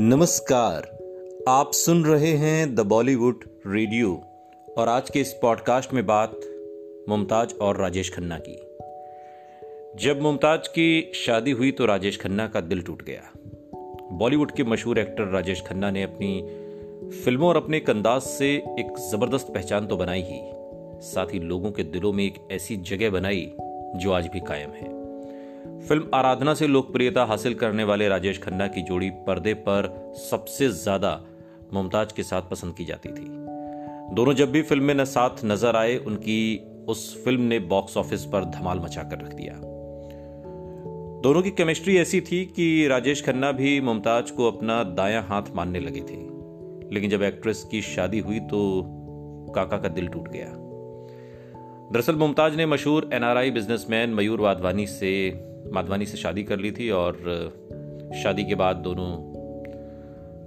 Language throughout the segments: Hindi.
नमस्कार। आप सुन रहे हैं द बॉलीवुड रेडियो और आज के इस पॉडकास्ट में बात मुमताज़ और राजेश खन्ना की। जब मुमताज़ की शादी हुई तो राजेश खन्ना का दिल टूट गया। बॉलीवुड के मशहूर एक्टर राजेश खन्ना ने अपनी फ़िल्मों और अपने अंदाज से एक ज़बरदस्त पहचान तो बनाई ही। साथ ही लोगों के दिलों में एक ऐसी जगह बनाई जो आज भी कायम है। फ़िल्म आराधना से लोकप्रियता हासिल करने वाले राजेश खन्ना की जोड़ी पर्दे पर सबसे ज़्यादा मुमताज़ के साथ पसंद की जाती थी। दोनों जब भी फ़िल्म में साथ नज़र आए, उनकी उस फ़िल्म ने बॉक्स ऑफ़िस पर धमाल मचाकर रख दिया। दोनों की केमिस्ट्री ऐसी थी कि राजेश खन्ना भी मुमताज़ को अपना दायां हाथ मानने लगे थे। लेकिन जब एक्ट्रेस की शादी हुई तो काका का दिल टूट गया। दरअसल मुमताज़ ने मशहूर एनआरआई बिजनेसमैन मयूर वाधवानी से माधवानी से शादी कर ली थी और शादी के बाद दोनों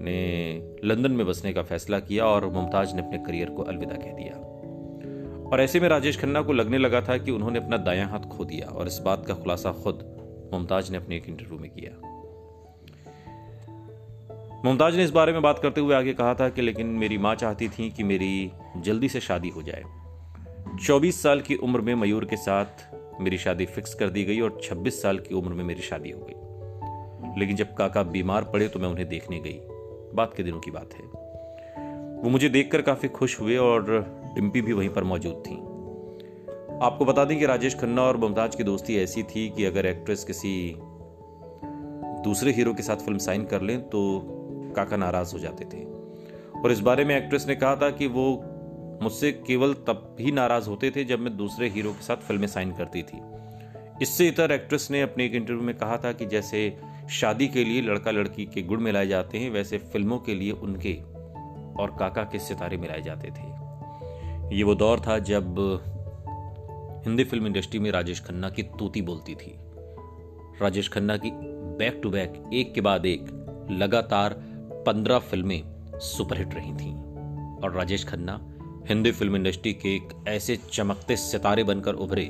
ने लंदन में बसने का फैसला किया और मुमताज़ ने अपने करियर को अलविदा कह दिया। और ऐसे में राजेश खन्ना को लगने लगा था कि उन्होंने अपना दायां हाथ खो दिया और इस बात का खुलासा खुद मुमताज़ ने अपने एक इंटरव्यू में किया। मुमताज़ ने इस बारे में बात करते हुए आगे कहा था कि लेकिन मेरी माँ चाहती थी कि मेरी जल्दी से शादी हो जाए। 24 साल की उम्र में मयूर के साथ मेरी शादी फिक्स कर दी गई और 26 साल की उम्र में मेरी शादी हो गई। लेकिन जब काका बीमार पड़े तो मैं उन्हें देखने गई। बात के दिनों की बात है। वो मुझे देखकर काफ़ी खुश हुए और डिम्पी भी वहीं पर मौजूद थी। आपको बता दें कि राजेश खन्ना और मुमताज़ की दोस्ती ऐसी थी कि अगर एक्ट्रेस किसी दूसरे हीरो के साथ फ़िल्म साइन कर लें तो काका नाराज़ हो जाते थे। और इस बारे में एक्ट्रेस ने कहा था कि वो मुझसे केवल तब ही नाराज़ होते थे जब मैं दूसरे हीरो के साथ फ़िल्में साइन करती थी। इससे इतर एक्ट्रेस ने अपने एक इंटरव्यू में कहा था कि जैसे शादी के लिए लड़का लड़की के गुण मिलाए जाते हैं, वैसे फ़िल्मों के लिए उनके और काका के सितारे मिलाए जाते थे। ये वो दौर था जब हिंदी फ़िल्म इंडस्ट्री में राजेश खन्ना की तूती बोलती थी। राजेश खन्ना की बैक टू बैक, एक के बाद एक, लगातार पंद्रह फ़िल्में सुपरहिट रही थीं। और राजेश खन्ना हिंदी फ़िल्म इंडस्ट्री के एक ऐसे चमकते सितारे बनकर उभरे,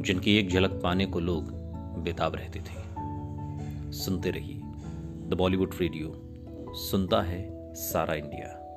जिनकी एक झलक पाने को लोग बेताब रहते थे। सुनते रहिए द बॉलीवुड रेडियो सुनता है सारा इंडिया।